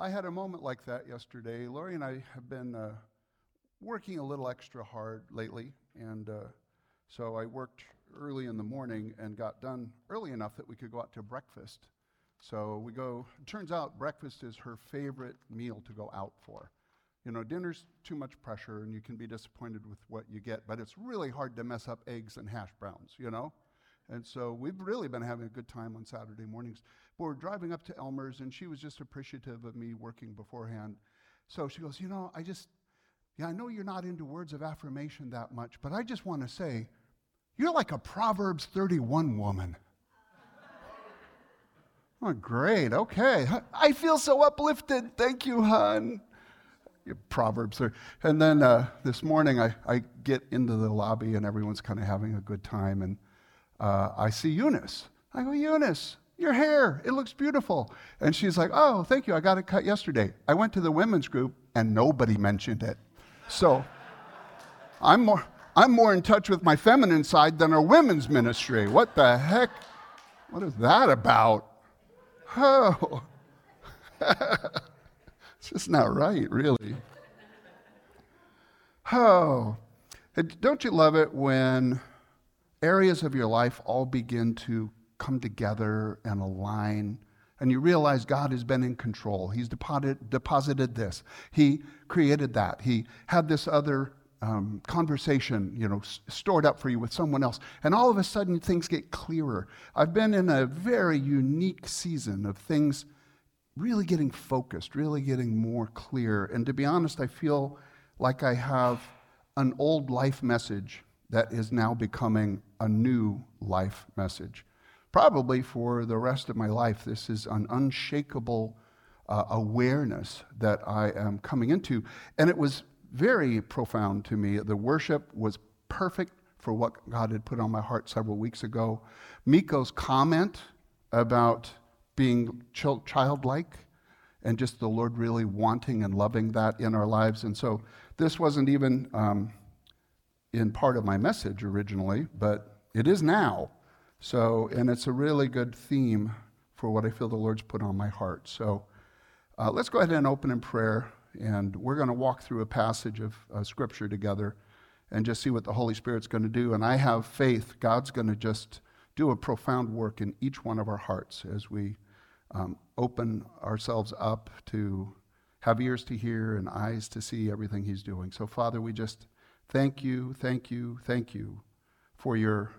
I had a moment like that yesterday. Lori and I have been uh, working a little extra hard lately, and uh, so I worked early in the morning and got done early enough that we could go out to breakfast. So we go, it turns out breakfast is her favorite meal to go out for. You know, dinner's too much pressure and you can be disappointed with what you get, but it's really hard to mess up eggs and hash browns, you know? And so we've really been having a good time on Saturday mornings. But we're driving up to Elmer's, and she was just appreciative of me working beforehand. So she goes, You know, I just, yeah, I know you're not into words of affirmation that much, but I just want to say, you're like a Proverbs 31 woman. oh, great. Okay. I feel so uplifted. Thank you, hon. Proverbs. Are, And then uh, this morning, I, I get into the lobby, and everyone's kind of having a good time. And uh, I see Eunice. I go, Eunice, your hair, it looks beautiful. And she's like, oh, thank you. I got it cut yesterday. I went to the women's group and nobody mentioned it. So I'm more, I'm more in touch with my feminine side than our women's ministry. What the heck? What is that about? Oh, it's just not right, really. Oh, don't you love it when areas of your life all begin to come together and align. And you realize God has been in control. He's deposited, deposited this. He created that. He had this other um, conversation, you know, s- stored up for you with someone else. And all of a sudden, things get clearer. I've been in a very unique season of things really getting focused, really getting more clear. And to be honest, I feel like I have an old life message that is now becoming a new life message. Probably for the rest of my life, this is an unshakable uh, awareness that I am coming into. And it was very profound to me. The worship was perfect for what God had put on my heart several weeks ago. Miko's comment about being childlike and just the Lord really wanting and loving that in our lives. And so this wasn't even um, in part of my message originally, but it is now. So, and it's a really good theme for what I feel the Lord's put on my heart. So, uh, let's go ahead and open in prayer, and we're going to walk through a passage of uh, Scripture together and just see what the Holy Spirit's going to do. And I have faith God's going to just do a profound work in each one of our hearts as we um, open ourselves up to have ears to hear and eyes to see everything He's doing. So, Father, we just Thank you, thank you, thank you for your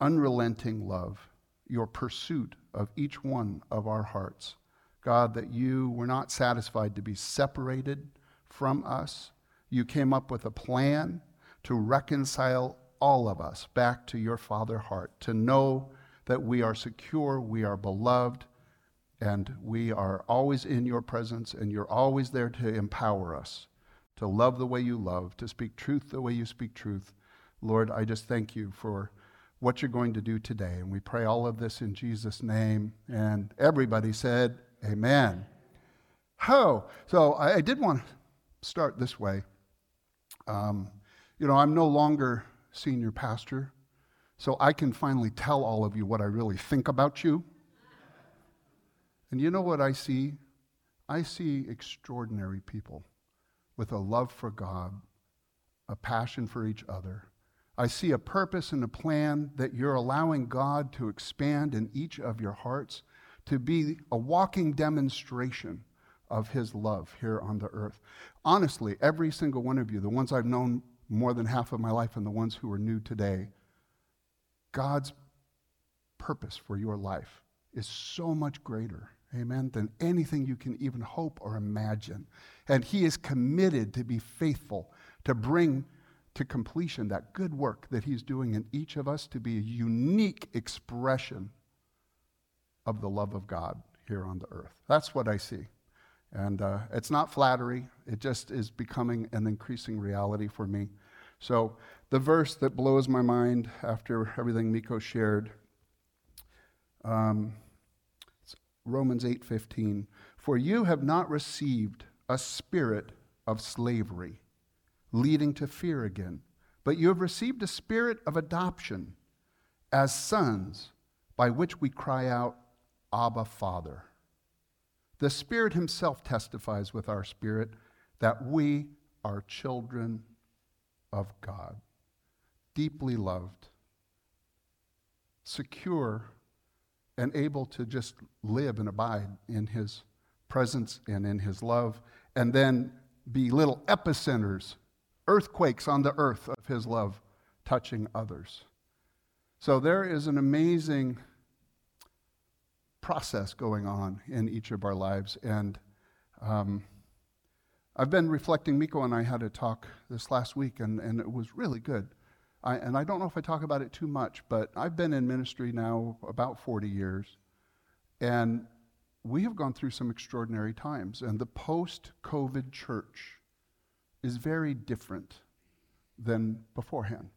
unrelenting love, your pursuit of each one of our hearts. God, that you were not satisfied to be separated from us. You came up with a plan to reconcile all of us back to your Father heart, to know that we are secure, we are beloved, and we are always in your presence, and you're always there to empower us to love the way you love, to speak truth the way you speak truth. Lord, I just thank you for what you're going to do today. And we pray all of this in Jesus' name. And everybody said, Amen. Oh, so I, I did want to start this way. Um, you know, I'm no longer senior pastor, so I can finally tell all of you what I really think about you. And you know what I see? I see extraordinary people with a love for God, a passion for each other. I see a purpose and a plan that you're allowing God to expand in each of your hearts to be a walking demonstration of his love here on the earth. Honestly, every single one of you, the ones I've known more than half of my life and the ones who are new today, God's purpose for your life is so much greater amen, than anything you can even hope or imagine. And He is committed to be faithful, to bring to completion that good work that He's doing in each of us to be a unique expression of the love of God here on the earth. That's what I see. And uh, it's not flattery, it just is becoming an increasing reality for me. So, the verse that blows my mind after everything Miko shared. Um, Romans 8:15, "For you have not received a spirit of slavery, leading to fear again, but you have received a spirit of adoption as sons, by which we cry out, Abba, Father." The Spirit Himself testifies with our spirit that we are children of God, deeply loved, secure, and able to just live and abide in His presence and in His love, and then be little epicenters, earthquakes on the earth of His love touching others. So there is an amazing process going on in each of our lives. And um, I've been reflecting, Miko and I had a talk this last week, and, and it was really good. I, and I don't know if I talk about it too much, but I've been in ministry now about 40 years. And we have gone through some extraordinary times. And the post COVID church is very different than beforehand.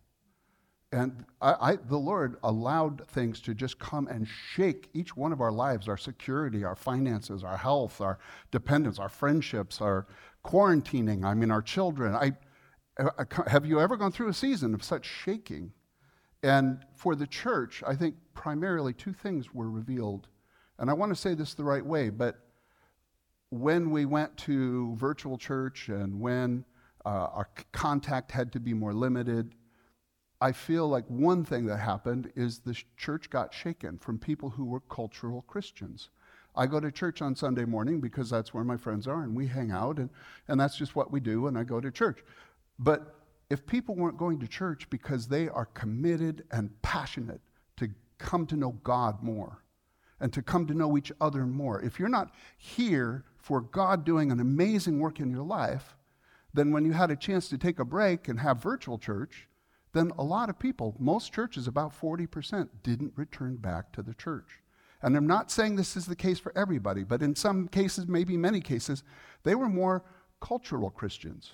And I, I, the Lord allowed things to just come and shake each one of our lives our security, our finances, our health, our dependence, our friendships, our quarantining, I mean, our children. I, I, have you ever gone through a season of such shaking? And for the church, I think primarily two things were revealed. And I want to say this the right way, but when we went to virtual church and when uh, our contact had to be more limited, I feel like one thing that happened is the church got shaken from people who were cultural Christians. I go to church on Sunday morning because that's where my friends are and we hang out and, and that's just what we do and I go to church. But if people weren't going to church because they are committed and passionate to come to know God more and to come to know each other more, if you're not here for God doing an amazing work in your life, then when you had a chance to take a break and have virtual church, then a lot of people, most churches, about 40%, didn't return back to the church. And I'm not saying this is the case for everybody, but in some cases, maybe many cases, they were more cultural Christians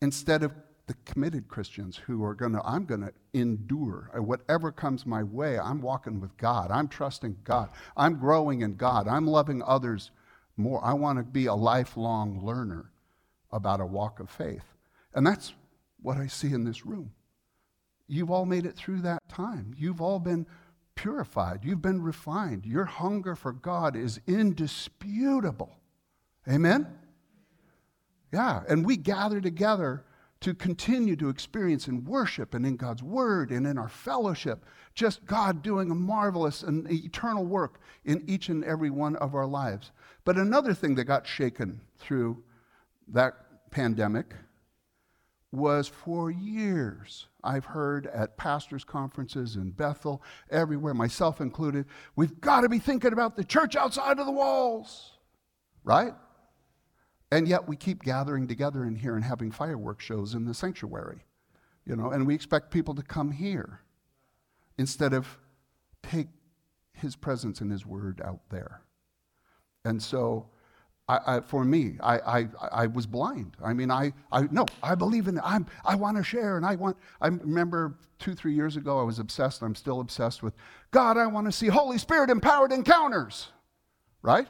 instead of the committed Christians who are going to, I'm going to endure. Uh, whatever comes my way, I'm walking with God. I'm trusting God. I'm growing in God. I'm loving others more. I want to be a lifelong learner about a walk of faith. And that's what I see in this room. You've all made it through that time. You've all been purified. You've been refined. Your hunger for God is indisputable. Amen? Yeah, and we gather together to continue to experience in worship and in God's Word and in our fellowship, just God doing a marvelous and eternal work in each and every one of our lives. But another thing that got shaken through that pandemic was for years I've heard at pastors' conferences in Bethel, everywhere, myself included, we've got to be thinking about the church outside of the walls, right? And yet we keep gathering together in here and having fireworks shows in the sanctuary, you know, and we expect people to come here instead of take his presence and his word out there. And so I, I, for me, I, I, I was blind. I mean, I, I no, I believe in it. I'm, I want to share, and I want. I remember two, three years ago, I was obsessed. I'm still obsessed with God. I want to see Holy Spirit empowered encounters, right?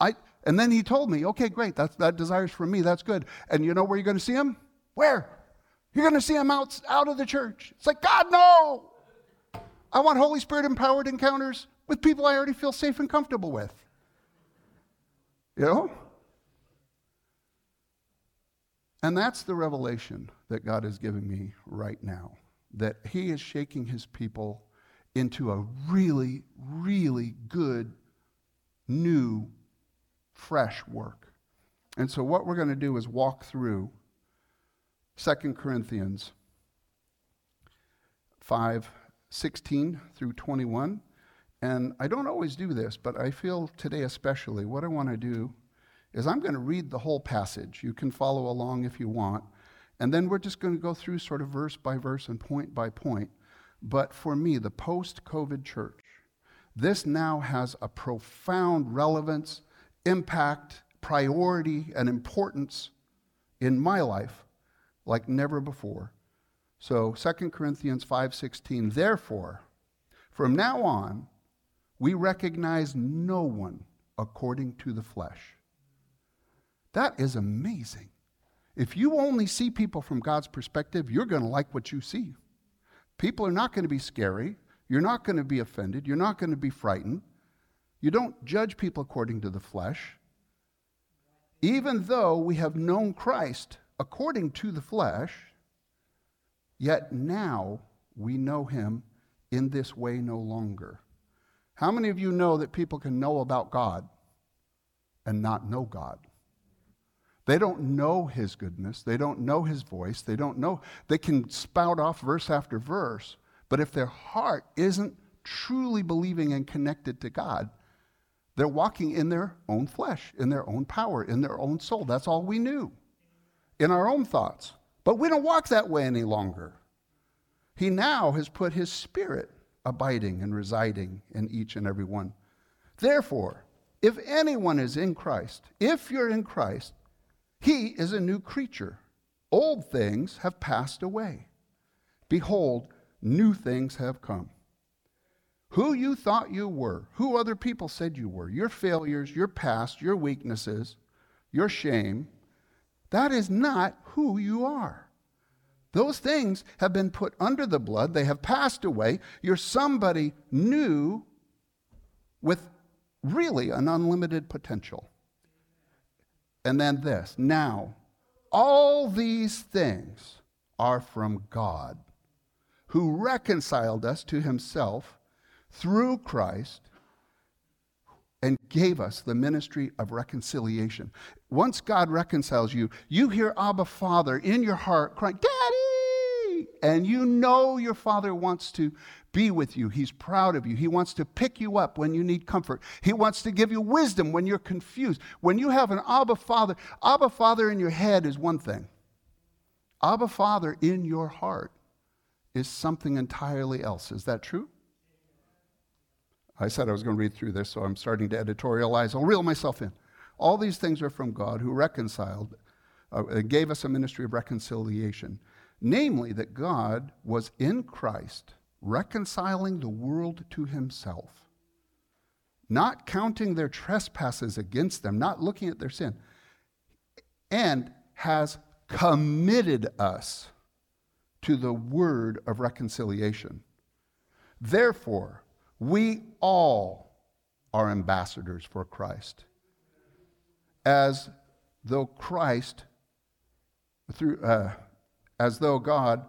I, and then he told me, okay, great. That's, that desires for me. That's good. And you know where you're going to see him? Where? You're going to see him out, out of the church. It's like, God, no. I want Holy Spirit empowered encounters with people I already feel safe and comfortable with. You know? And that's the revelation that God is giving me right now that He is shaking His people into a really, really good, new, fresh work. And so, what we're going to do is walk through 2 Corinthians 5 16 through 21. And I don't always do this, but I feel today especially what I want to do is I'm going to read the whole passage. You can follow along if you want. And then we're just going to go through sort of verse by verse and point by point. But for me, the post COVID church, this now has a profound relevance, impact, priority, and importance in my life like never before. So 2 Corinthians 5:16 Therefore from now on we recognize no one according to the flesh. That is amazing. If you only see people from God's perspective, you're going to like what you see. People are not going to be scary. You're not going to be offended. You're not going to be frightened. You don't judge people according to the flesh. Even though we have known Christ according to the flesh, yet now we know him in this way no longer. How many of you know that people can know about God and not know God? They don't know his goodness. They don't know his voice. They don't know. They can spout off verse after verse, but if their heart isn't truly believing and connected to God, they're walking in their own flesh, in their own power, in their own soul. That's all we knew, in our own thoughts. But we don't walk that way any longer. He now has put his spirit abiding and residing in each and every one. Therefore, if anyone is in Christ, if you're in Christ, he is a new creature. Old things have passed away. Behold, new things have come who you thought you were, who other people said you were, your failures, your past, your weaknesses, your shame, that is not who you are. Those things have been put under the blood, they have passed away. You're somebody new with really an unlimited potential. And then this now, all these things are from God, who reconciled us to himself through Christ and gave us the ministry of reconciliation. Once God reconciles you, you hear Abba Father in your heart crying, Daddy! And you know your Father wants to be with you. He's proud of you. He wants to pick you up when you need comfort. He wants to give you wisdom when you're confused. When you have an Abba Father, Abba Father in your head is one thing, Abba Father in your heart is something entirely else. Is that true? I said I was going to read through this, so I'm starting to editorialize. I'll reel myself in. All these things are from God who reconciled, uh, gave us a ministry of reconciliation, namely that God was in Christ reconciling the world to himself, not counting their trespasses against them, not looking at their sin, and has committed us to the word of reconciliation. Therefore, we all are ambassadors for Christ. As though Christ, through, uh, as though God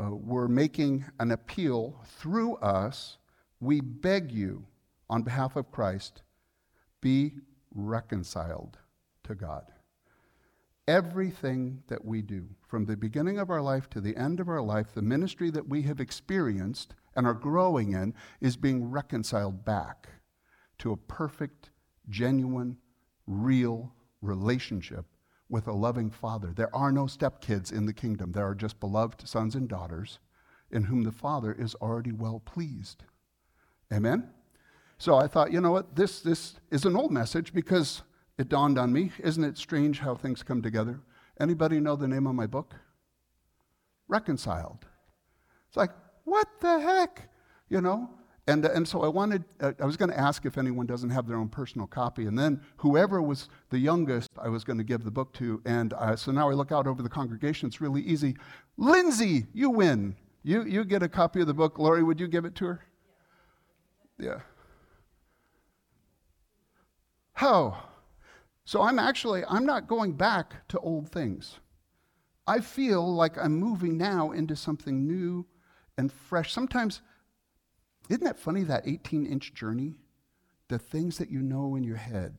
uh, were making an appeal through us, we beg you, on behalf of Christ, be reconciled to God. Everything that we do, from the beginning of our life to the end of our life, the ministry that we have experienced, and are growing in is being reconciled back to a perfect, genuine, real relationship with a loving father. There are no stepkids in the kingdom, there are just beloved sons and daughters in whom the father is already well pleased. Amen? So I thought, you know what, this, this is an old message because it dawned on me. Isn't it strange how things come together? Anybody know the name of my book? Reconciled. It's like, what the heck? You know? And, and so I wanted, I was going to ask if anyone doesn't have their own personal copy. And then whoever was the youngest, I was going to give the book to. And uh, so now I look out over the congregation. It's really easy. Lindsay, you win. You, you get a copy of the book. Lori, would you give it to her? Yeah. How? So I'm actually, I'm not going back to old things. I feel like I'm moving now into something new and fresh. Sometimes, isn't that funny, that 18 inch journey? The things that you know in your head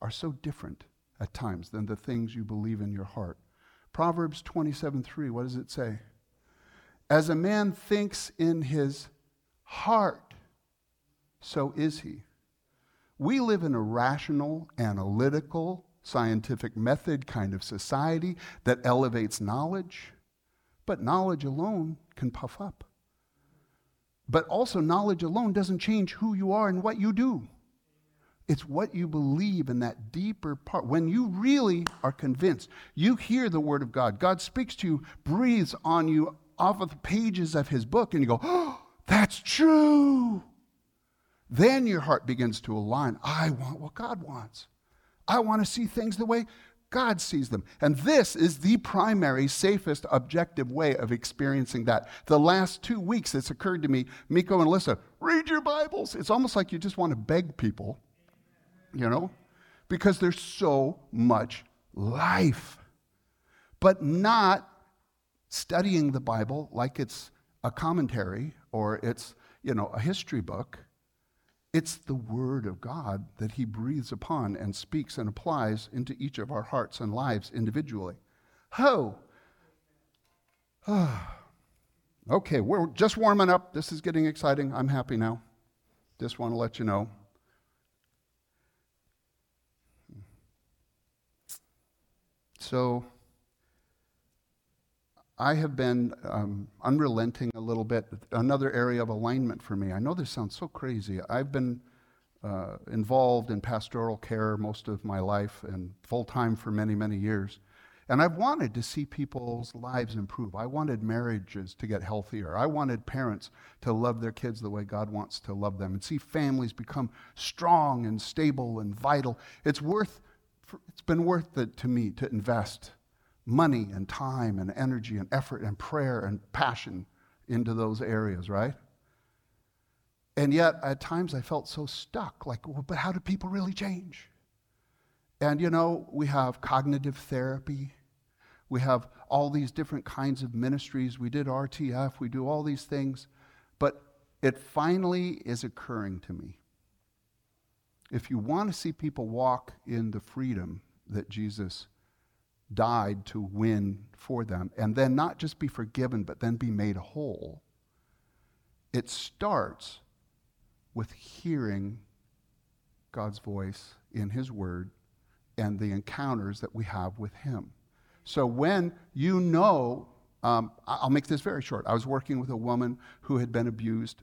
are so different at times than the things you believe in your heart. Proverbs 27 3, what does it say? As a man thinks in his heart, so is he. We live in a rational, analytical, scientific method kind of society that elevates knowledge, but knowledge alone can puff up. But also, knowledge alone doesn't change who you are and what you do. It's what you believe in that deeper part. When you really are convinced, you hear the Word of God, God speaks to you, breathes on you off of the pages of His book, and you go, oh, that's true. Then your heart begins to align. I want what God wants. I want to see things the way God sees them. And this is the primary, safest, objective way of experiencing that. The last two weeks, it's occurred to me, Miko and Alyssa, read your Bibles. It's almost like you just want to beg people, you know, because there's so much life. But not studying the Bible like it's a commentary or it's, you know, a history book it's the Word of God that He breathes upon and speaks and applies into each of our hearts and lives individually. Ho! Oh. okay, we're just warming up. This is getting exciting. I'm happy now. Just want to let you know. So, I have been um, unrelenting a little bit. Another area of alignment for me. I know this sounds so crazy. I've been uh, involved in pastoral care most of my life and full time for many, many years. And I've wanted to see people's lives improve. I wanted marriages to get healthier. I wanted parents to love their kids the way God wants to love them and see families become strong and stable and vital. It's worth, it's been worth it to me to invest money and time and energy and effort and prayer and passion into those areas, right? And yet, at times, I felt so stuck. Like, well, but how do people really change? And you know, we have cognitive therapy. We have all these different kinds of ministries. We did RTF. We do all these things. But it finally is occurring to me. If you want to see people walk in the freedom that Jesus died to win for them, and then not just be forgiven, but then be made whole, it starts with hearing God's voice in His Word and the encounters that we have with Him. So when you know, um, I'll make this very short. I was working with a woman who had been abused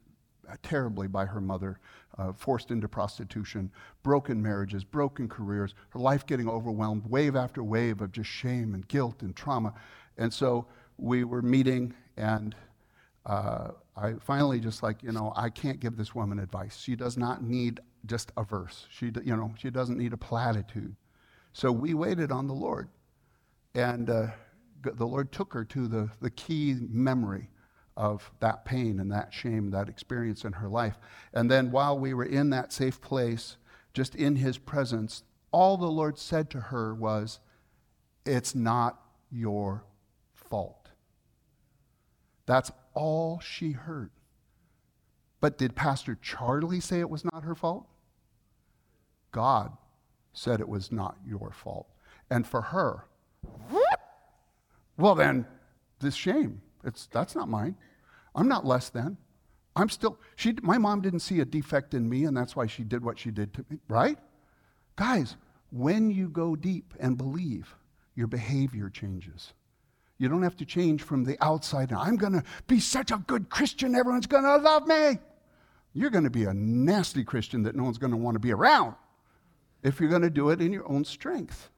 terribly by her mother, uh, forced into prostitution, broken marriages, broken careers, her life getting overwhelmed, wave after wave of just shame and guilt and trauma. And so we were meeting, and uh, I finally just like, you know, I can't give this woman advice. She does not need just a verse. She, you know, she doesn't need a platitude. So we waited on the Lord, and uh, the Lord took her to the, the key memory of that pain and that shame, that experience in her life. And then while we were in that safe place, just in his presence, all the Lord said to her was, It's not your fault. That's all she heard. But did Pastor Charlie say it was not her fault? God said it was not your fault. And for her, well, then, this shame, it's, that's not mine. I'm not less than. I'm still, she, my mom didn't see a defect in me, and that's why she did what she did to me, right? Guys, when you go deep and believe, your behavior changes. You don't have to change from the outside. I'm going to be such a good Christian, everyone's going to love me. You're going to be a nasty Christian that no one's going to want to be around if you're going to do it in your own strength.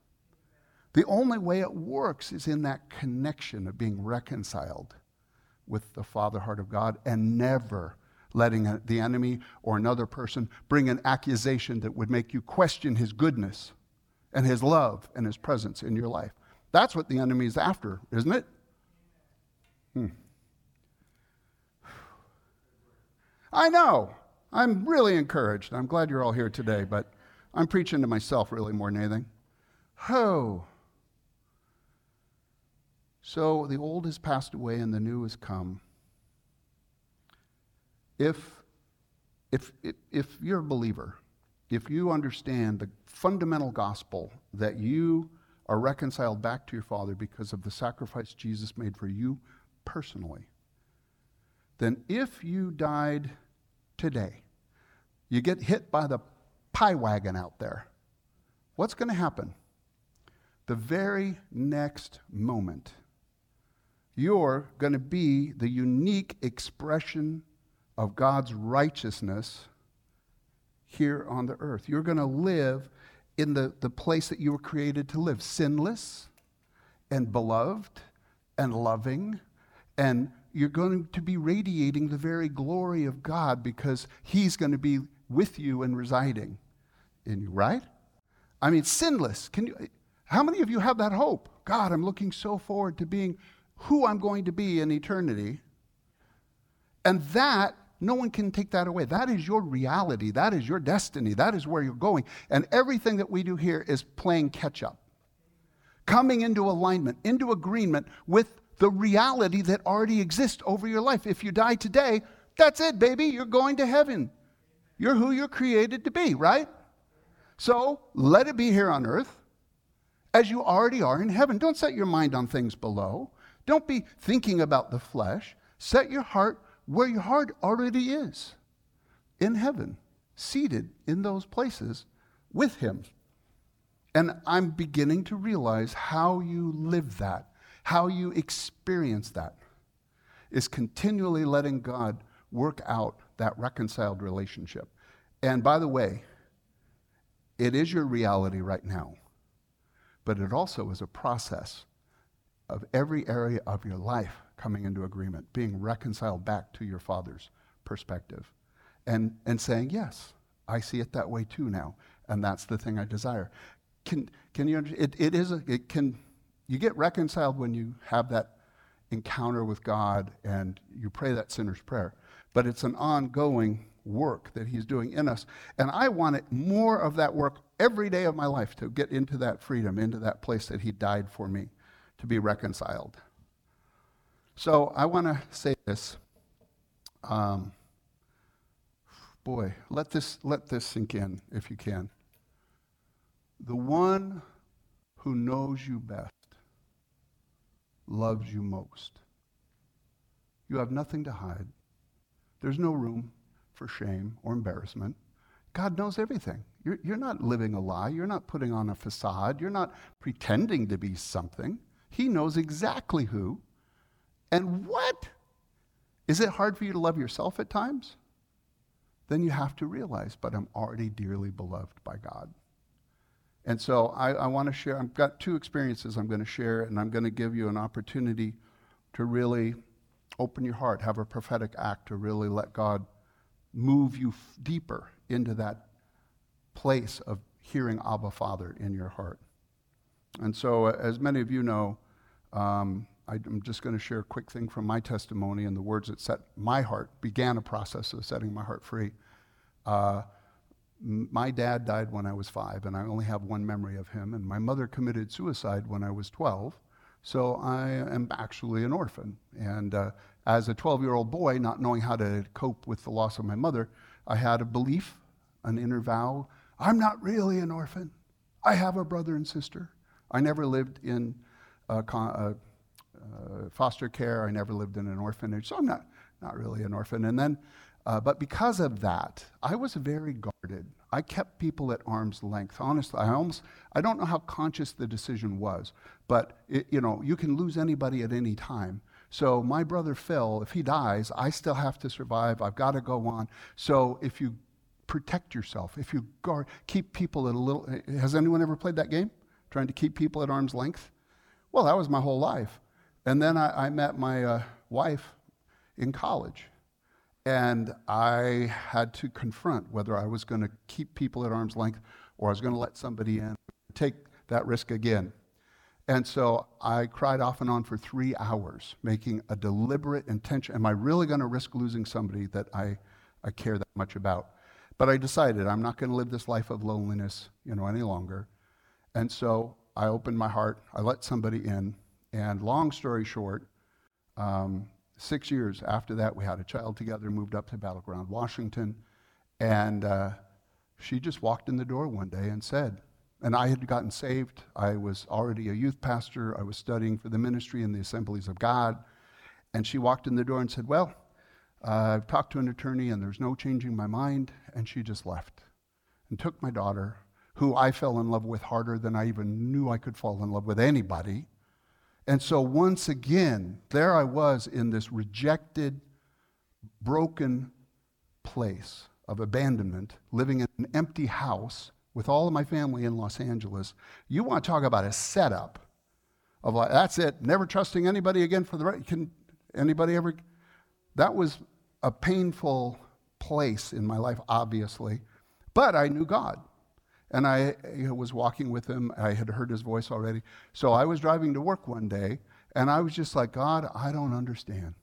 The only way it works is in that connection of being reconciled with the Father heart of God and never letting the enemy or another person bring an accusation that would make you question his goodness and his love and his presence in your life. That's what the enemy is after, isn't it? Hmm. I know. I'm really encouraged. I'm glad you're all here today, but I'm preaching to myself really more than anything. Ho! So the old has passed away and the new has come. If, if, if you're a believer, if you understand the fundamental gospel that you are reconciled back to your Father because of the sacrifice Jesus made for you personally, then if you died today, you get hit by the pie wagon out there, what's going to happen? The very next moment, you're going to be the unique expression of God's righteousness here on the earth. You're going to live in the, the place that you were created to live sinless and beloved and loving. And you're going to be radiating the very glory of God because He's going to be with you and residing in you, right? I mean, sinless. Can you? How many of you have that hope? God, I'm looking so forward to being who I'm going to be in eternity. And that, no one can take that away. That is your reality. That is your destiny. That is where you're going. And everything that we do here is playing catch up, coming into alignment, into agreement with the reality that already exists over your life. If you die today, that's it, baby. You're going to heaven. You're who you're created to be, right? So let it be here on earth as you already are in heaven. Don't set your mind on things below. Don't be thinking about the flesh. Set your heart where your heart already is in heaven, seated in those places with Him. And I'm beginning to realize how you live that, how you experience that, is continually letting God work out that reconciled relationship. And by the way, it is your reality right now, but it also is a process of every area of your life coming into agreement, being reconciled back to your Father's perspective, and, and saying, Yes, I see it that way too now, and that's the thing I desire. Can, can you, it, it is, a, it can, you get reconciled when you have that encounter with God and you pray that sinner's prayer, but it's an ongoing work that He's doing in us. And I want it, more of that work every day of my life to get into that freedom, into that place that He died for me to be reconciled. So I want to say this. Um, boy, let this, let this sink in if you can. The one who knows you best loves you most. You have nothing to hide. There's no room for shame or embarrassment. God knows everything. You're, you're not living a lie. You're not putting on a facade. You're not pretending to be something. He knows exactly who and what. Is it hard for you to love yourself at times? Then you have to realize, but I'm already dearly beloved by God. And so I, I want to share, I've got two experiences I'm going to share, and I'm going to give you an opportunity to really open your heart, have a prophetic act to really let God move you f- deeper into that place of hearing Abba Father in your heart. And so, uh, as many of you know, um, I'm just going to share a quick thing from my testimony and the words that set my heart, began a process of setting my heart free. Uh, my dad died when I was five, and I only have one memory of him. And my mother committed suicide when I was 12, so I am actually an orphan. And uh, as a 12 year old boy, not knowing how to cope with the loss of my mother, I had a belief, an inner vow I'm not really an orphan. I have a brother and sister. I never lived in a, a uh, foster care. I never lived in an orphanage, so I'm not, not really an orphan. And then, uh, but because of that, I was very guarded. I kept people at arm's length. Honestly, I almost, I don't know how conscious the decision was, but it, you know, you can lose anybody at any time. So my brother Phil, if he dies, I still have to survive. I've got to go on. So if you protect yourself, if you guard, keep people at a little, has anyone ever played that game? Trying to keep people at arm's length? Well, that was my whole life. And then I, I met my uh, wife in college. And I had to confront whether I was going to keep people at arm's length or I was going to let somebody in, take that risk again. And so I cried off and on for three hours, making a deliberate intention. Am I really going to risk losing somebody that I, I care that much about? But I decided I'm not going to live this life of loneliness, you know, any longer. And so I opened my heart. I let somebody in. And long story short, um, six years after that, we had a child together, moved up to Battle Ground, Washington. And uh, she just walked in the door one day and said, and I had gotten saved. I was already a youth pastor. I was studying for the ministry in the assemblies of God. And she walked in the door and said, Well, uh, I've talked to an attorney and there's no changing my mind. And she just left and took my daughter, who I fell in love with harder than I even knew I could fall in love with anybody. And so once again, there I was in this rejected, broken place of abandonment, living in an empty house with all of my family in Los Angeles. You want to talk about a setup of like, that's it, never trusting anybody again for the right. Can anybody ever? That was a painful place in my life, obviously. But I knew God. And I, was walking with him. I had heard his voice already. So I was driving to work one day, and I was just like, God, I don't understand.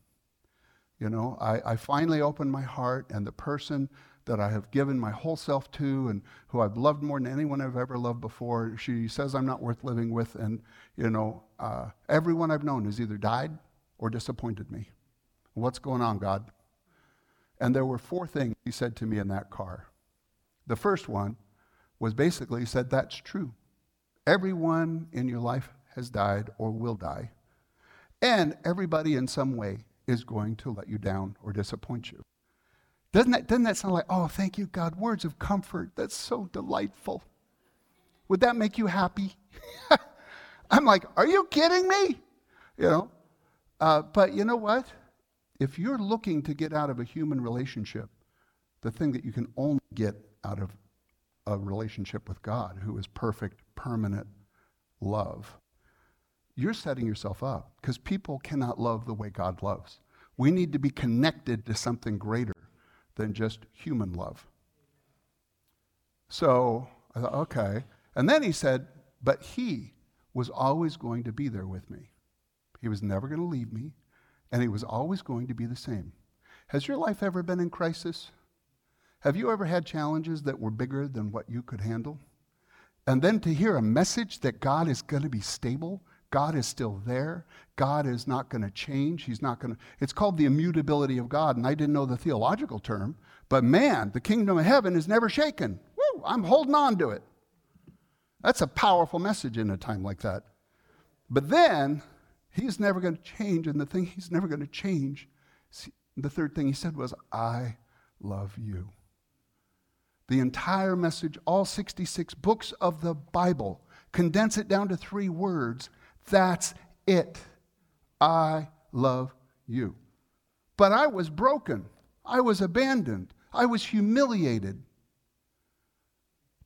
You know, I, I finally opened my heart, and the person that I have given my whole self to and who I've loved more than anyone I've ever loved before, she says I'm not worth living with. And, you know, uh, everyone I've known has either died or disappointed me. What's going on, God? And there were four things he said to me in that car. The first one was basically said, That's true. Everyone in your life has died or will die. And everybody in some way is going to let you down or disappoint you. Doesn't that, doesn't that sound like, oh, thank you, God, words of comfort? That's so delightful. Would that make you happy? I'm like, are you kidding me? You know? Uh, but you know what? If you're looking to get out of a human relationship, the thing that you can only get out of a relationship with God, who is perfect, permanent love, you're setting yourself up because people cannot love the way God loves. We need to be connected to something greater than just human love. So I thought, okay. And then he said, but he was always going to be there with me. He was never going to leave me, and he was always going to be the same. Has your life ever been in crisis? Have you ever had challenges that were bigger than what you could handle? And then to hear a message that God is going to be stable God is still there. God is not going to change. He's not going to. It's called the immutability of God. And I didn't know the theological term, but man, the kingdom of heaven is never shaken. Woo, I'm holding on to it. That's a powerful message in a time like that. But then, he's never going to change. And the thing he's never going to change, see, the third thing he said was, I love you. The entire message, all 66 books of the Bible, condense it down to three words that's it. I love you. But I was broken. I was abandoned. I was humiliated.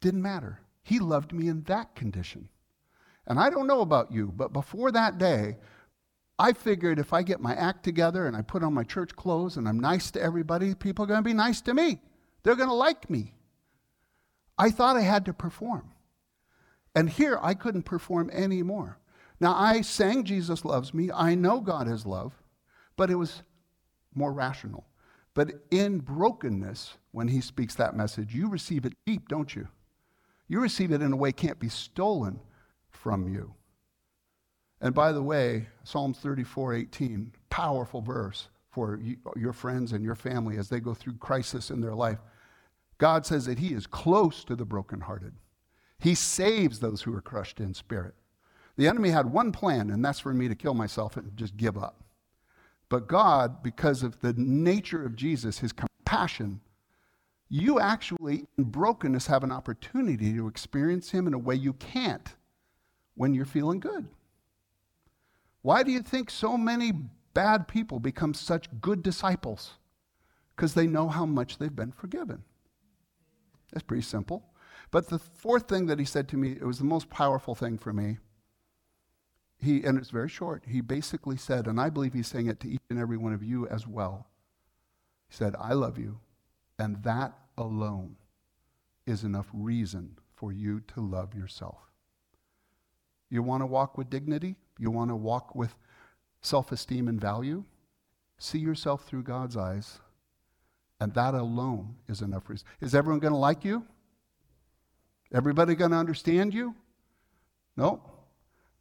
Didn't matter. He loved me in that condition. And I don't know about you, but before that day, I figured if I get my act together and I put on my church clothes and I'm nice to everybody, people are going to be nice to me. They're going to like me. I thought I had to perform. And here I couldn't perform anymore. Now, I sang Jesus Loves Me. I know God is love, but it was more rational. But in brokenness, when he speaks that message, you receive it deep, don't you? You receive it in a way can't be stolen from you. And by the way, Psalms 34 18, powerful verse for you, your friends and your family as they go through crisis in their life. God says that He is close to the brokenhearted. He saves those who are crushed in spirit. The enemy had one plan, and that's for me to kill myself and just give up. But God, because of the nature of Jesus, his compassion, you actually, in brokenness, have an opportunity to experience him in a way you can't when you're feeling good. Why do you think so many bad people become such good disciples? Because they know how much they've been forgiven. That's pretty simple. But the fourth thing that he said to me, it was the most powerful thing for me he, and it's very short, he basically said, and I believe he's saying it to each and every one of you as well. He said, I love you, and that alone is enough reason for you to love yourself. You want to walk with dignity? You want to walk with self esteem and value? See yourself through God's eyes, and that alone is enough reason. Is everyone going to like you? Everybody going to understand you? No.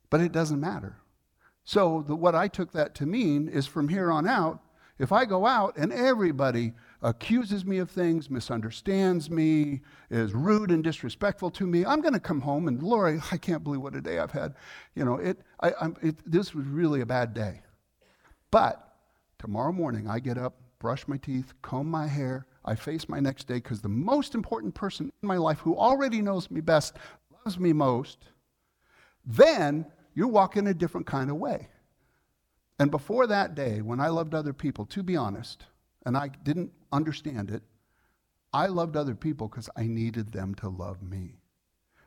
But it doesn't matter. So, the, what I took that to mean is from here on out, if I go out and everybody accuses me of things, misunderstands me, is rude and disrespectful to me, I'm going to come home and, Lori, I can't believe what a day I've had. You know, it, I, it, this was really a bad day. But tomorrow morning, I get up, brush my teeth, comb my hair, I face my next day because the most important person in my life who already knows me best, loves me most, then you're walking a different kind of way. And before that day, when I loved other people, to be honest, and I didn't understand it, I loved other people because I needed them to love me.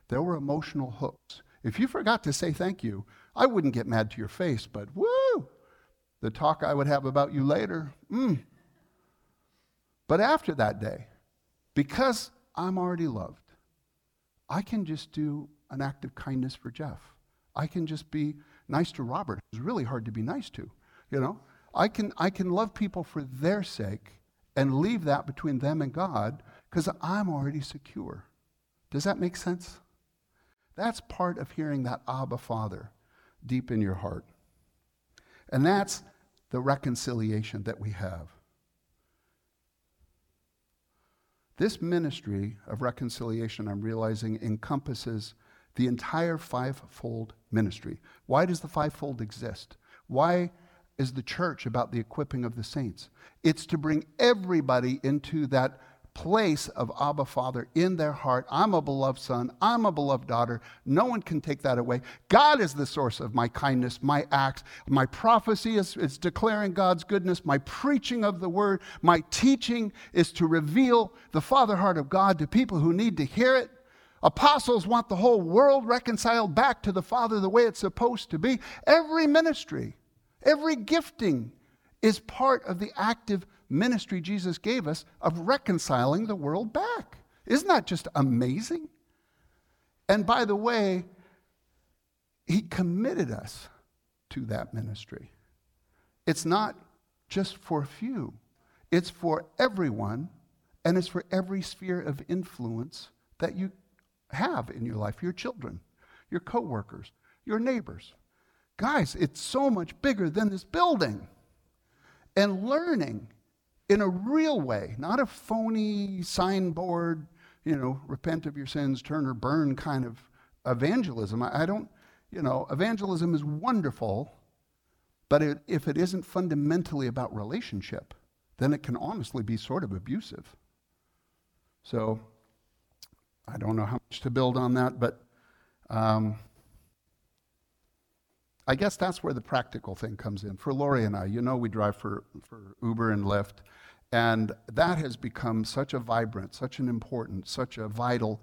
There were emotional hooks. If you forgot to say thank you, I wouldn't get mad to your face, but woo, the talk I would have about you later, mm. But after that day, because I'm already loved, I can just do an act of kindness for Jeff. I can just be nice to Robert, who's really hard to be nice to, you know? I can, I can love people for their sake and leave that between them and God because I'm already secure. Does that make sense? That's part of hearing that Abba Father deep in your heart. And that's the reconciliation that we have. This ministry of reconciliation, I'm realizing, encompasses the entire fivefold ministry. Why does the fivefold exist? Why is the church about the equipping of the saints? It's to bring everybody into that place of Abba Father in their heart. I'm a beloved son. I'm a beloved daughter. No one can take that away. God is the source of my kindness, my acts. My prophecy is, is declaring God's goodness. My preaching of the word, my teaching is to reveal the Father heart of God to people who need to hear it. Apostles want the whole world reconciled back to the Father the way it's supposed to be. Every ministry, every gifting is part of the active ministry Jesus gave us of reconciling the world back. Isn't that just amazing? And by the way, he committed us to that ministry. It's not just for a few, it's for everyone, and it's for every sphere of influence that you have in your life your children, your coworkers, your neighbors. Guys, it's so much bigger than this building. And learning in a real way, not a phony signboard, you know, repent of your sins, turn or burn kind of evangelism. I, I don't, you know, evangelism is wonderful, but it, if it isn't fundamentally about relationship, then it can honestly be sort of abusive. So I don't know how much to build on that, but um, I guess that's where the practical thing comes in. For Lori and I, you know, we drive for, for Uber and Lyft, and that has become such a vibrant, such an important, such a vital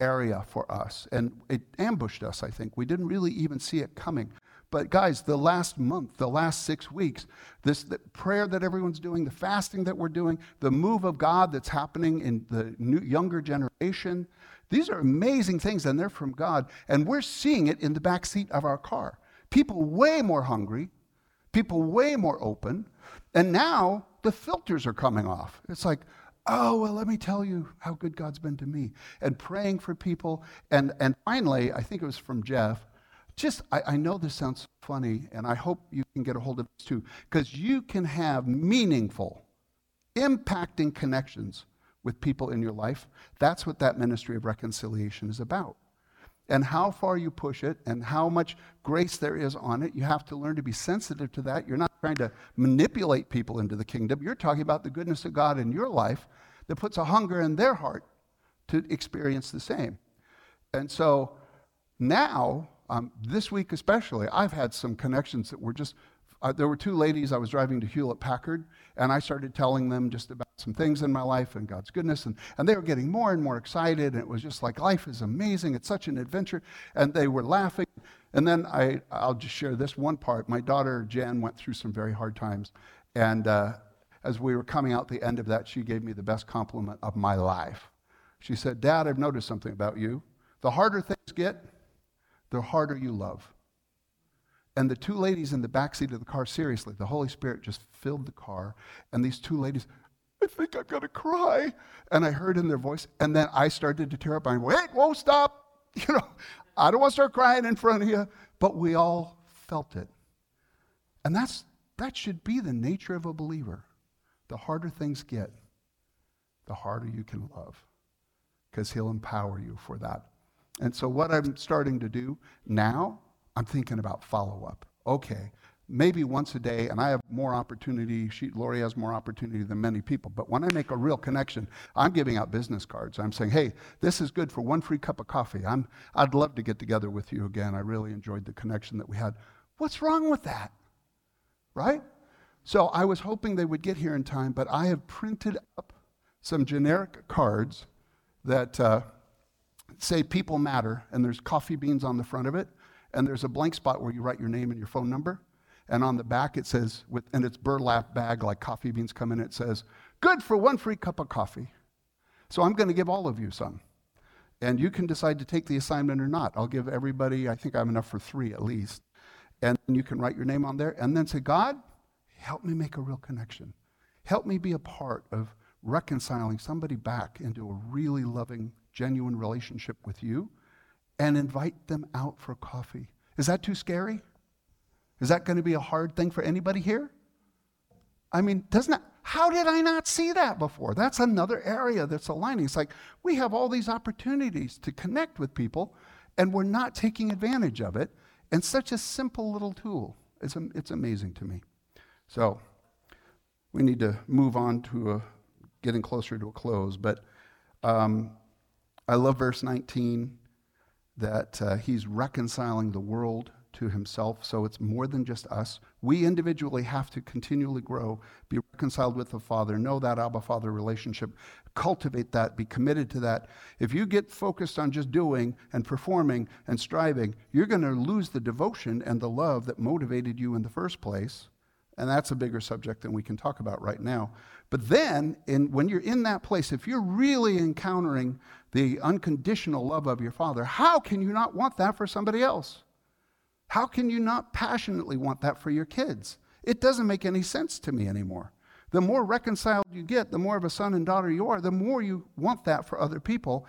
area for us. And it ambushed us, I think. We didn't really even see it coming. But guys, the last month, the last six weeks, this prayer that everyone's doing, the fasting that we're doing, the move of God that's happening in the new, younger generation, these are amazing things, and they're from God. And we're seeing it in the back seat of our car. People way more hungry, people way more open, and now the filters are coming off. It's like, oh, well, let me tell you how good God's been to me. And praying for people. And, and finally, I think it was from Jeff, just, I, I know this sounds funny, and I hope you can get a hold of this too, because you can have meaningful, impacting connections with people in your life. That's what that ministry of reconciliation is about and how far you push it and how much grace there is on it. You have to learn to be sensitive to that. You're not trying to manipulate people into the kingdom. You're talking about the goodness of God in your life that puts a hunger in their heart to experience the same. And so now, um, this week especially, I've had some connections that were just uh, there were two ladies I was driving to Hewlett Packard, and I started telling them just about some things in my life and God's goodness, and, and they were getting more and more excited, and it was just like, life is amazing, it's such an adventure, and they were laughing. And then I, I'll just share this one part. My daughter, Jen, went through some very hard times, and uh, as we were coming out the end of that, she gave me the best compliment of my life. She said, Dad, I've noticed something about you. The harder things get, the harder you love. And the two ladies in the back seat of the car, seriously, the Holy Spirit just filled the car. And these two ladies, I think I'm going to cry. And I heard in their voice, and then I started to tear up. I went, wait, won't stop. You know, I don't want to start crying in front of you. But we all felt it. And that's, that should be the nature of a believer. The harder things get, the harder you can love because he'll empower you for that. And so, what I'm starting to do now I'm thinking about follow up. Okay, maybe once a day, and I have more opportunity. She, Lori has more opportunity than many people. But when I make a real connection, I'm giving out business cards. I'm saying, hey, this is good for one free cup of coffee. I'm, I'd love to get together with you again. I really enjoyed the connection that we had. What's wrong with that? Right? So I was hoping they would get here in time, but I have printed up some generic cards that uh, say people matter, and there's coffee beans on the front of it and there's a blank spot where you write your name and your phone number. And on the back it says, with, and it's burlap bag like coffee beans come in, it says, good for one free cup of coffee. So I'm going to give all of you some. And you can decide to take the assignment or not. I'll give everybody, I think I have enough for three at least. And you can write your name on there and then say, God, help me make a real connection. Help me be a part of reconciling somebody back into a really loving, genuine relationship with you and invite them out for coffee. Is that too scary? Is that going to be a hard thing for anybody here? I mean, doesn't that, how did I not see that before? That's another area that's aligning. It's like we have all these opportunities to connect with people, and we're not taking advantage of it. And such a simple little tool. It's, it's amazing to me. So we need to move on to a, getting closer to a close. But um, I love verse 19 that uh, he's reconciling the world to himself. So it's more than just us. We individually have to continually grow, be reconciled with the Father, know that Abba Father relationship, cultivate that, be committed to that. If you get focused on just doing and performing and striving, you're going to lose the devotion and the love that motivated you in the first place. And that's a bigger subject than we can talk about right now. But then, in, when you're in that place, if you're really encountering the unconditional love of your Father, how can you not want that for somebody else? How can you not passionately want that for your kids? It doesn't make any sense to me anymore. The more reconciled you get, the more of a son and daughter you are, the more you want that for other people.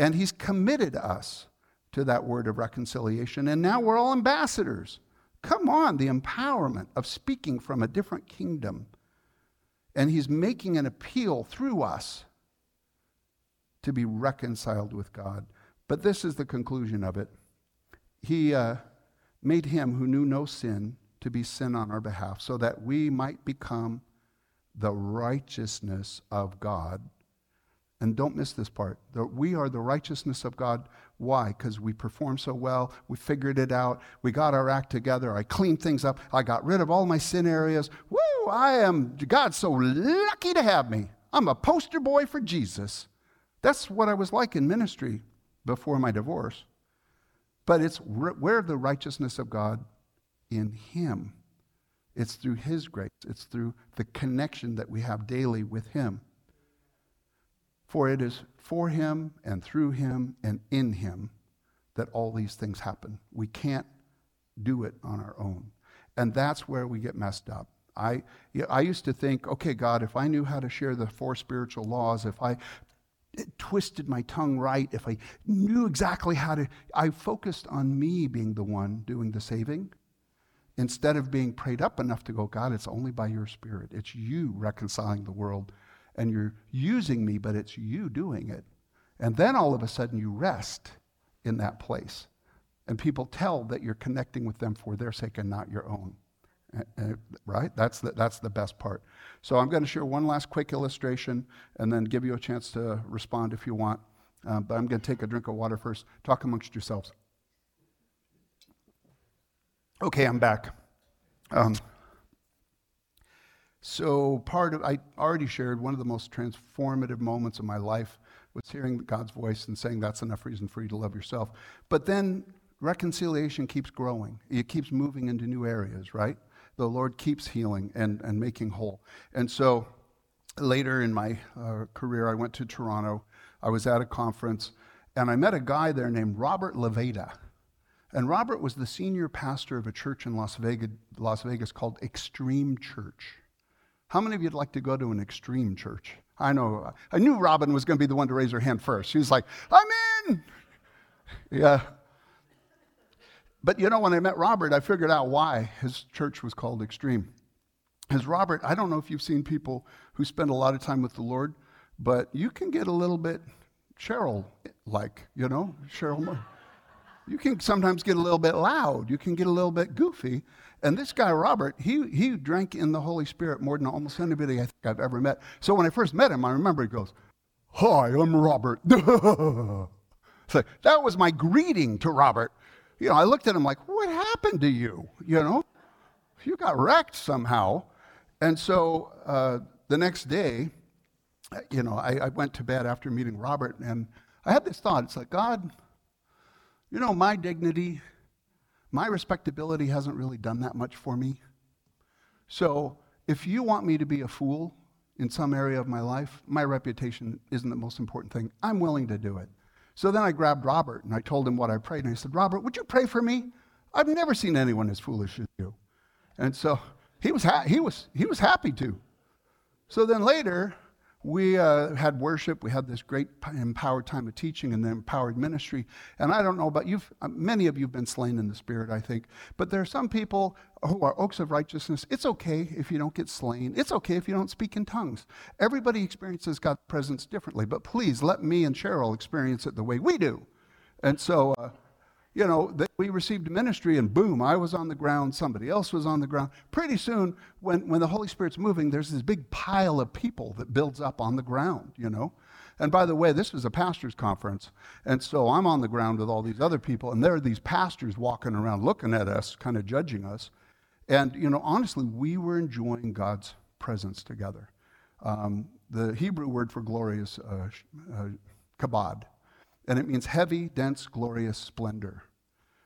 And He's committed us to that word of reconciliation. And now we're all ambassadors. Come on, the empowerment of speaking from a different kingdom. And He's making an appeal through us to be reconciled with God. But this is the conclusion of it. He. Uh, made him who knew no sin to be sin on our behalf, so that we might become the righteousness of God. And don't miss this part. that We are the righteousness of God. Why? Because we performed so well. We figured it out. We got our act together. I cleaned things up. I got rid of all my sin areas. Woo! I am, God's so lucky to have me. I'm a poster boy for Jesus. That's what I was like in ministry before my divorce. But it's we're the righteousness of God in Him. It's through His grace, it's through the connection that we have daily with Him. For it is for Him and through Him and in Him that all these things happen. We can't do it on our own. And that's where we get messed up. I, I used to think, okay, God, if I knew how to share the four spiritual laws, if I twisted my tongue right, if I knew exactly how to, I focused on me being the one doing the saving instead of being prayed up enough to go, God, it's only by your spirit. It's you reconciling the world. And you're using me, but it's you doing it. And then all of a sudden you rest in that place. And people tell that you're connecting with them for their sake and not your own. Right? That's the, that's the best part. So I'm going to share one last quick illustration and then give you a chance to respond if you want. Uh, but I'm going to take a drink of water first. Talk amongst yourselves. Okay, I'm back. Um, so part of I already shared one of the most transformative moments of my life was hearing God's voice and saying that's enough reason for you to love yourself. But then reconciliation keeps growing. It keeps moving into new areas, right? The Lord keeps healing and, and making whole. And so later in my uh, career, I went to Toronto. I was at a conference, and I met a guy there named Robert Leveda. And Robert was the senior pastor of a church in Las Vegas, Las Vegas called Extreme Church. How many of you'd like to go to an extreme church? I know. I knew Robin was going to be the one to raise her hand first. She was like, I'm in. Yeah, but you know, when I met Robert, I figured out why his church was called Extreme. Because Robert, I don't know if you've seen people who spend a lot of time with the Lord, but you can get a little bit Cheryl like, you know, Cheryl. Moore. You can sometimes get a little bit loud. You can get a little bit goofy. And this guy, Robert, he, he drank in the Holy Spirit more than almost anybody I think I've ever met. So when I first met him, I remember he goes, Hi, I'm Robert. so that was my greeting to Robert you know, I looked at him like, what happened to you? You know, you got wrecked somehow. And so uh, the next day, you know, I, I went to bed after meeting Robert, and I had this thought. It's like, God, you know, my dignity, my respectability hasn't really done that much for me. So if you want me to be a fool in some area of my life, my reputation isn't the most important thing. I'm willing to do it. So then I grabbed Robert and I told him what I prayed. And I said, Robert, would you pray for me? I've never seen anyone as foolish as you. And so he was, ha- he was, he was happy to. So then later, we uh, had worship. We had this great empowered time of teaching and then empowered ministry. And I don't know about you, uh, many of you have been slain in the spirit, I think. But there are some people who are oaks of righteousness. It's okay if you don't get slain, it's okay if you don't speak in tongues. Everybody experiences God's presence differently. But please let me and Cheryl experience it the way we do. And so, uh, you know, we received ministry and boom, I was on the ground, somebody else was on the ground. Pretty soon, when, when the Holy Spirit's moving, there's this big pile of people that builds up on the ground, you know. And by the way, this was a pastor's conference. And so I'm on the ground with all these other people, and there are these pastors walking around looking at us, kind of judging us. And, you know, honestly, we were enjoying God's presence together. Um, the Hebrew word for glory is uh, uh, kabod, and it means heavy, dense, glorious splendor.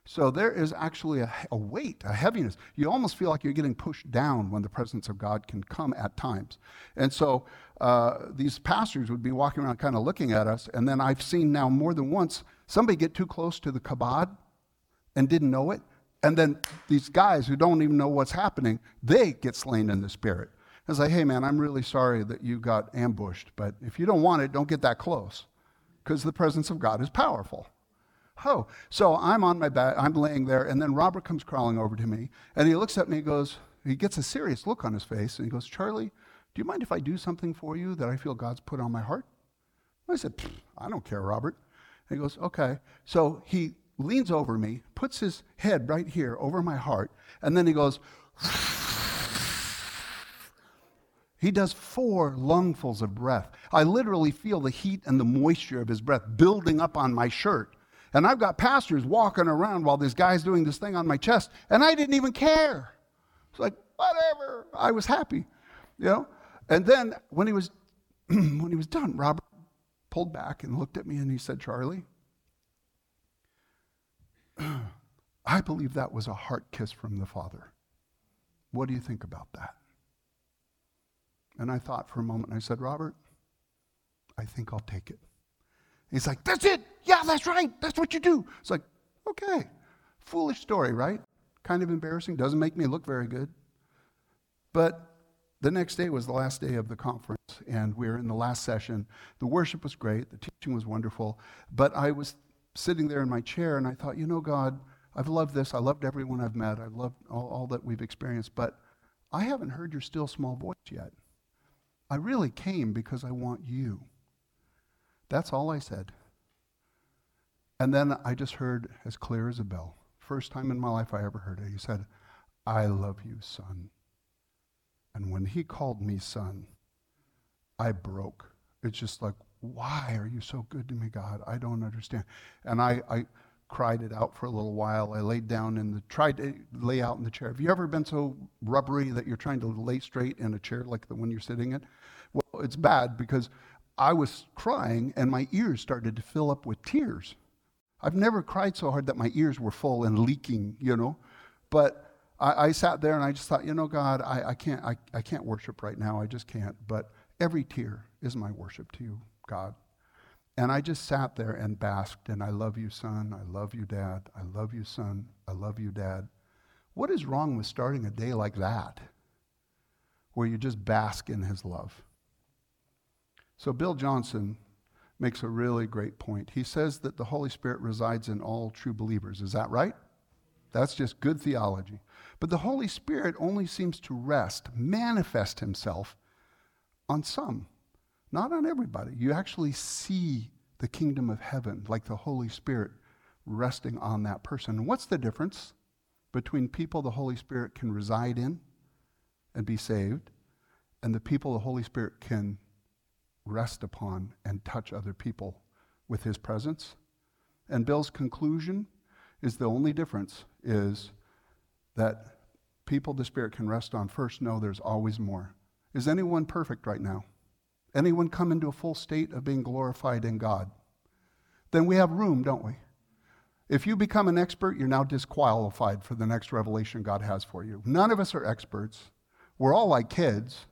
So there is actually a, a, weight, a heaviness. You almost feel like you're getting pushed down when the presence of God can come at times. And so uh, these pastors would be walking around kind of looking at us. And then I've seen now more than once somebody get too close to the kabod and didn't know it. And then these guys who don't even know what's happening, they get slain in the spirit. It's like, hey, man, I'm really sorry that you got ambushed, but if you don't want it, don't get that close because the presence of God is powerful. Oh, so I'm on my back, I'm laying there, and then Robert comes crawling over to me, and he looks at me and goes, he gets a serious look on his face, and he goes, Charlie, do you mind if I do something for you that I feel God's put on my heart? I said, I don't care, Robert. And he goes, okay. So he leans over me, puts his head right here over my heart, and then he goes, he does four lungfuls of breath. I literally feel the heat and the moisture of his breath building up on my shirt. And I've got pastors walking around while this guy's doing this thing on my chest, and I didn't even care. It's like, whatever. I was happy, you know? And then when he was when he was done, Robert pulled back and looked at me and he said, Charlie, I believe that was a heart kiss from the Father. What do you think about that? And I thought for a moment, and I said, Robert, I think I'll take it. He's like, That's it. Yeah, that's right. That's what you do. It's like, okay. Foolish story, right? Kind of embarrassing. Doesn't make me look very good. But the next day was the last day of the conference, and we were in the last session. The worship was great, the teaching was wonderful. But I was sitting there in my chair, and I thought, you know, God, I've loved this. I loved everyone I've met. I've loved all, all that we've experienced. But I haven't heard your still small voice yet. I really came because I want you. That's all I said. And then I just heard as clear as a bell. First time in my life I ever heard it. He said, I love you, son. And when he called me son, I broke. It's just like, why are you so good to me, God? I don't understand. And I, I cried it out for a little while. I laid down in the, tried to lay out in the chair. Have you ever been so rubbery that you're trying to lay straight in a chair like the one you're sitting in? Well, it's bad because I was crying and my ears started to fill up with tears. I've never cried so hard that my ears were full and leaking, you know. But I, I sat there and I just thought, you know, God, I, I, can't, I, I can't worship right now. I just can't. But every tear is my worship to you, God. And I just sat there and basked, and I love you, son. I love you, dad. I love you, son. I love you, dad. What is wrong with starting a day like that, where you just bask in his love? So, Bill Johnson makes a really great point. He says that the Holy Spirit resides in all true believers. Is that right? That's just good theology. But the Holy Spirit only seems to rest, manifest himself on some, not on everybody. You actually see the kingdom of heaven, like the Holy Spirit resting on that person. what's the difference between people the Holy Spirit can reside in and be saved, and the people the Holy Spirit can rest upon and touch other people with his presence. And Bill's conclusion is the only difference is that people the Spirit can rest on first know there's always more. Is anyone perfect right now? Anyone come into a full state of being glorified in God? Then we have room, don't we? If you become an expert, you're now disqualified for the next revelation God has for you. None of us are experts. We're all like kids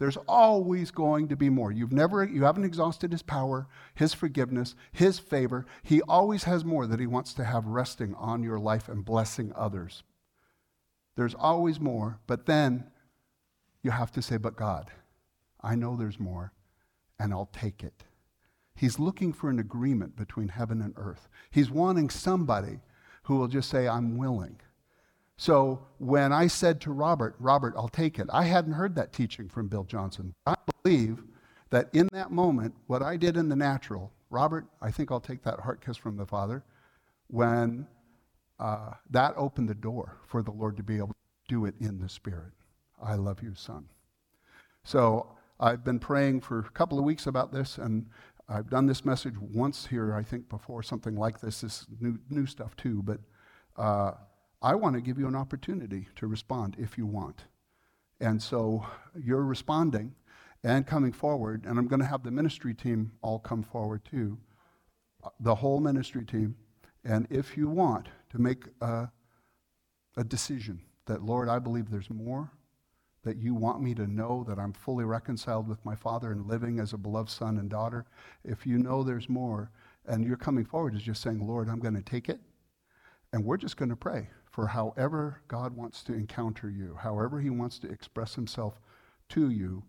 There's always going to be more. You've never, you haven't exhausted his power, his forgiveness, his favor. He always has more that he wants to have resting on your life and blessing others. There's always more, but then you have to say, But God, I know there's more, and I'll take it. He's looking for an agreement between heaven and earth. He's wanting somebody who will just say, I'm willing. So when I said to Robert, Robert, I'll take it, I hadn't heard that teaching from Bill Johnson. I believe that in that moment, what I did in the natural, Robert, I think I'll take that heart kiss from the Father, when uh, that opened the door for the Lord to be able to do it in the Spirit. I love you, son. So I've been praying for a couple of weeks about this, and I've done this message once here, I think, before, something like this, this new, new stuff too, but. Uh, I want to give you an opportunity to respond if you want. And so you're responding and coming forward, and I'm going to have the ministry team all come forward too, uh, the whole ministry team. And if you want to make a, a decision that, Lord, I believe there's more, that you want me to know that I'm fully reconciled with my Father and living as a beloved son and daughter, if you know there's more, and you're coming forward is just saying, Lord, I'm going to take it, and we're just going to pray for however God wants to encounter you, however He wants to express Himself to you,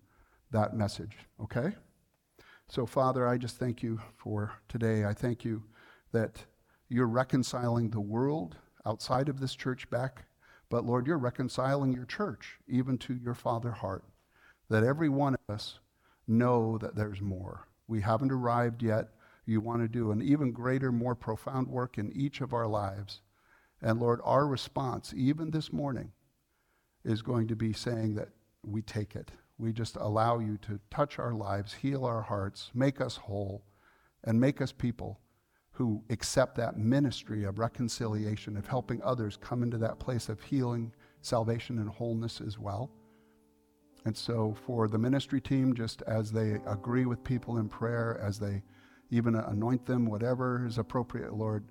that message, okay? So, Father, I just thank you for today. I thank you that you're reconciling the world outside of this church back, but Lord, you're reconciling your church even to your Father heart, that every one of us know that there's more. We haven't arrived yet. You want to do an even greater, more profound work in each of our lives. And Lord, our response, even this morning, is going to be saying that we take it. We just allow you to touch our lives, heal our hearts, make us whole, and make us people who accept that ministry of reconciliation, of helping others come into that place of healing, salvation, and wholeness as well. And so, for the ministry team, just as they agree with people in prayer, as they even anoint them, whatever is appropriate, Lord,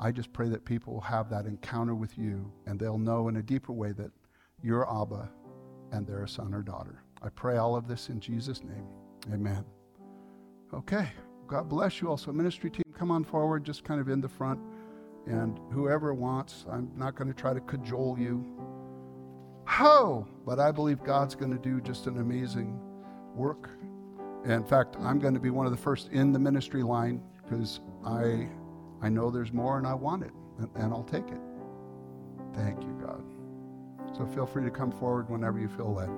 I just pray that people will have that encounter with you and they'll know in a deeper way that you're Abba and they're a son or daughter. I pray all of this in Jesus' name. Amen. Okay. God bless you also. Ministry team, come on forward, just kind of in the front. And whoever wants, I'm not going to try to cajole you. Ho! But I believe God's going to do just an amazing work. In fact, I'm going to be one of the first in the ministry line because I I know there's more and I want it, and, I'll take it. Thank you, God. So feel free to come forward whenever you feel led.